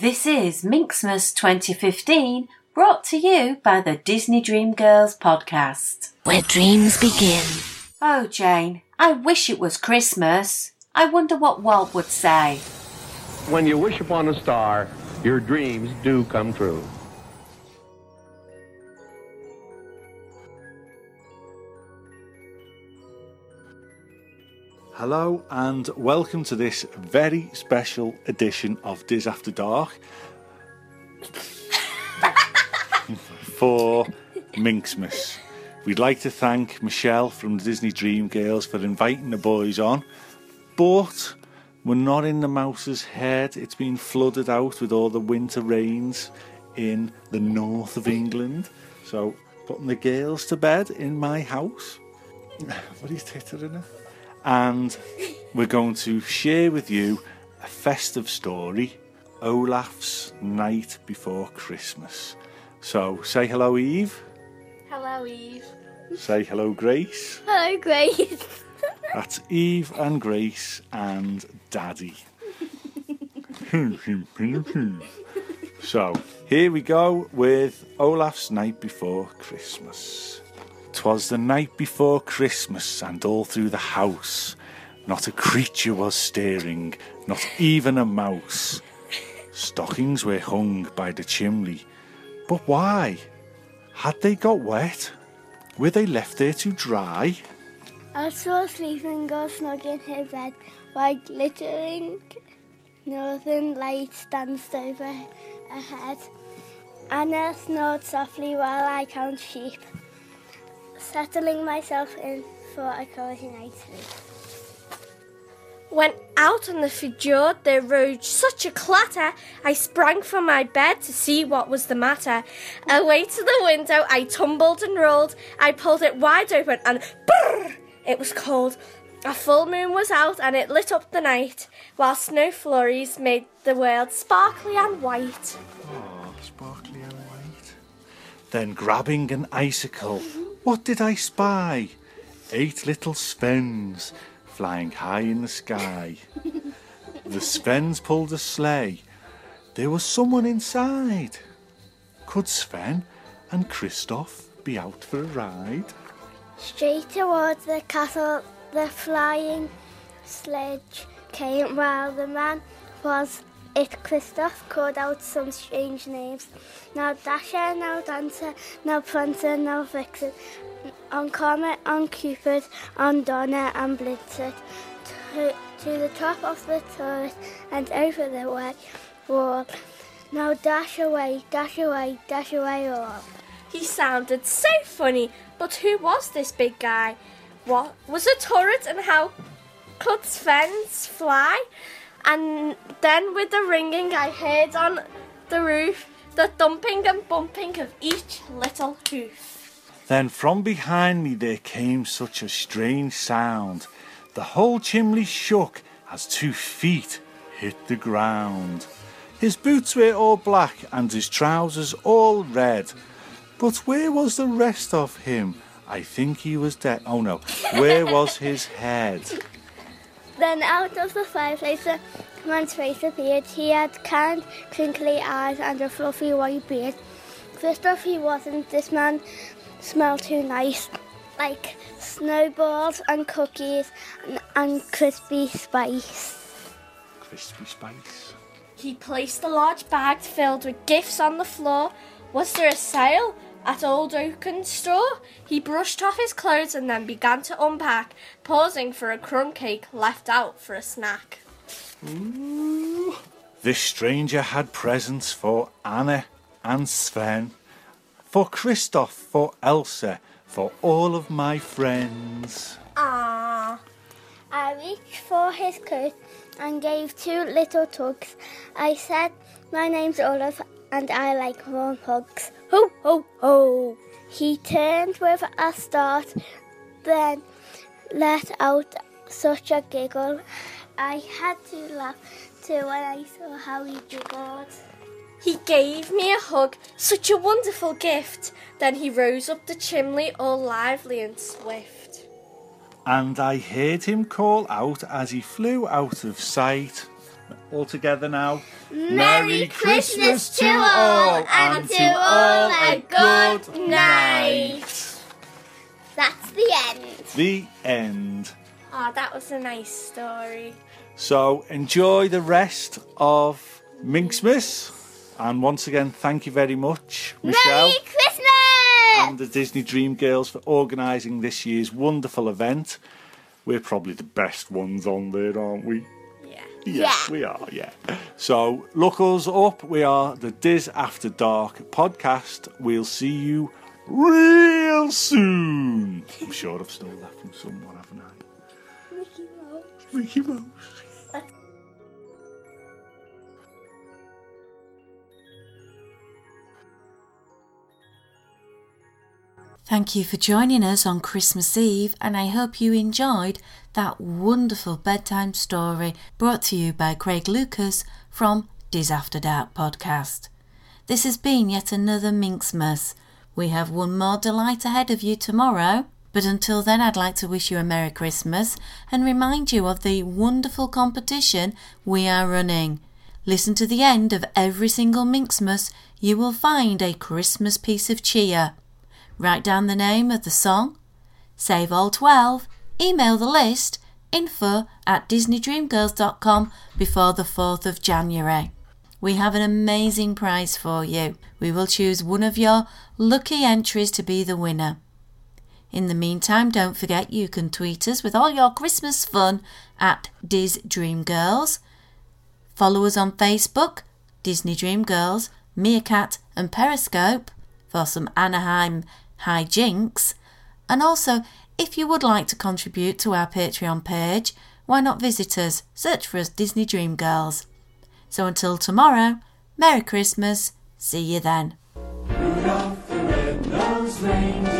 This is Minxmas 2015, brought to you by the Disney Dream Girls podcast. Where dreams begin. Oh, Jane, I wish it was Christmas. I wonder what Walt would say. When you wish upon a star, your dreams do come true. Hello and welcome to this very special edition of Diz After Dark for Minxmas. We'd like to thank Michelle from Disney Dream Girls for inviting the boys on, but we're not in the mouse's head. It's been flooded out with all the winter rains in the north of England. So, putting the girls to bed in my house. What are you tittering at? And we're going to share with you a festive story Olaf's Night Before Christmas. So say hello, Eve. Hello, Eve. Say hello, Grace. Hello, Grace. That's Eve and Grace and Daddy. so here we go with Olaf's Night Before Christmas. 'Twas the night before Christmas, and all through the house not a creature was stirring, not even a mouse. Stockings were hung by the chimney, but why? Had they got wet? Were they left there to dry? I saw a sleeping girl snug in her bed while glittering northern lights danced over her head. Anna snored softly while I count sheep, settling myself in for a cozy night's sleep. When out on the fjord there rose such a clatter, I sprang from my bed to see what was the matter. Away to the window I tumbled and rolled. I pulled it wide open and brrr, it was cold. A full moon was out and it lit up the night, while snow flurries made the world sparkly and white. Oh, sparkly and white. Then grabbing an icicle, what did I spy? Eight little Svens flying high in the sky. the Svens pulled a sleigh. There was someone inside. Could Sven and Kristoff be out for a ride? Straight towards the castle the flying sledge came while the man was it Kristoff called out some strange names. Now Dasher, now Dancer, now Prancer, now Vixen, on Comet, on Cupid, on Donner and Blitzert, to, to the top of the turret and over the white wall. Now dash away, dash away, dash away all. He sounded so funny, but who was this big guy? What was a turret and how could Svens fly? And then with the ringing I heard on the roof the thumping and bumping of each little hoof. Then from behind me there came such a strange sound. The whole chimney shook as two feet hit the ground. His boots were all black and his trousers all red. But where was the rest of him? I think he was dead. Oh no, where was his head? Then out of the fireplace a man's face appeared. He had kind, crinkly eyes and a fluffy white beard. First off, he wasn't. This man smelled too nice, like snowballs and cookies and, and crispy spice. Crispy Spice. He placed a large bag filled with gifts on the floor. Was there a sale at Old Oaken store? He brushed off his clothes and then began to unpack, pausing for a crumb cake left out for a snack. This stranger had presents for Anna and Sven, for Kristoff, for Elsa, for all of my friends. Ah, I reached for his coat and gave two little tugs. I said, My name's Olaf and I like warm hugs. Ho, ho, ho! He turned with a start, then let out such a giggle. I had to laugh too when I saw how he giggled. he gave me a hug, such a wonderful gift. Then he rose up the chimney all lively and swift. And I heard him call out as he flew out of sight All together now. Merry Christmas to all, and to all a good night. That's the end. The end. Oh, that was a nice story. So enjoy the rest of Minxmas. And once again, thank you very much, Michelle Merry Christmas! and the Disney Dream Girls for organising this year's wonderful event. We're probably the best ones on there, aren't we? Yeah. Yes, Yeah. we are, yeah. So look us up. We are the Diz After Dark podcast. We'll see you real soon. I'm sure I've stole that from someone, haven't I? Mickey Mouse. Mickey Mouse. Thank you for joining us on Christmas Eve, and I hope you enjoyed that wonderful bedtime story brought to you by Craig Lucas from Diz After Dark podcast. This has been yet another Minxmas. We have one more delight ahead of you tomorrow, but until then, I'd like to wish you a Merry Christmas and remind you of the wonderful competition we are running. Listen to the end of every single Minxmas, you will find a Christmas piece of cheer. Write down the name of the song, save all 12, email the list, info at disneydreamgirls.com before the 4th of January. We have an amazing prize for you. We will choose one of your lucky entries to be the winner. In the meantime, don't forget you can tweet us with all your Christmas fun at Diz Dream Girls. Follow us on Facebook, Disney Dream Girls, Meerkat, and Periscope for some Anaheim hijinks. And also, if you would like to contribute to our Patreon page, why not visit us? Search for us Disney Dream Girls. So until tomorrow, Merry Christmas. See you then. Rudolph the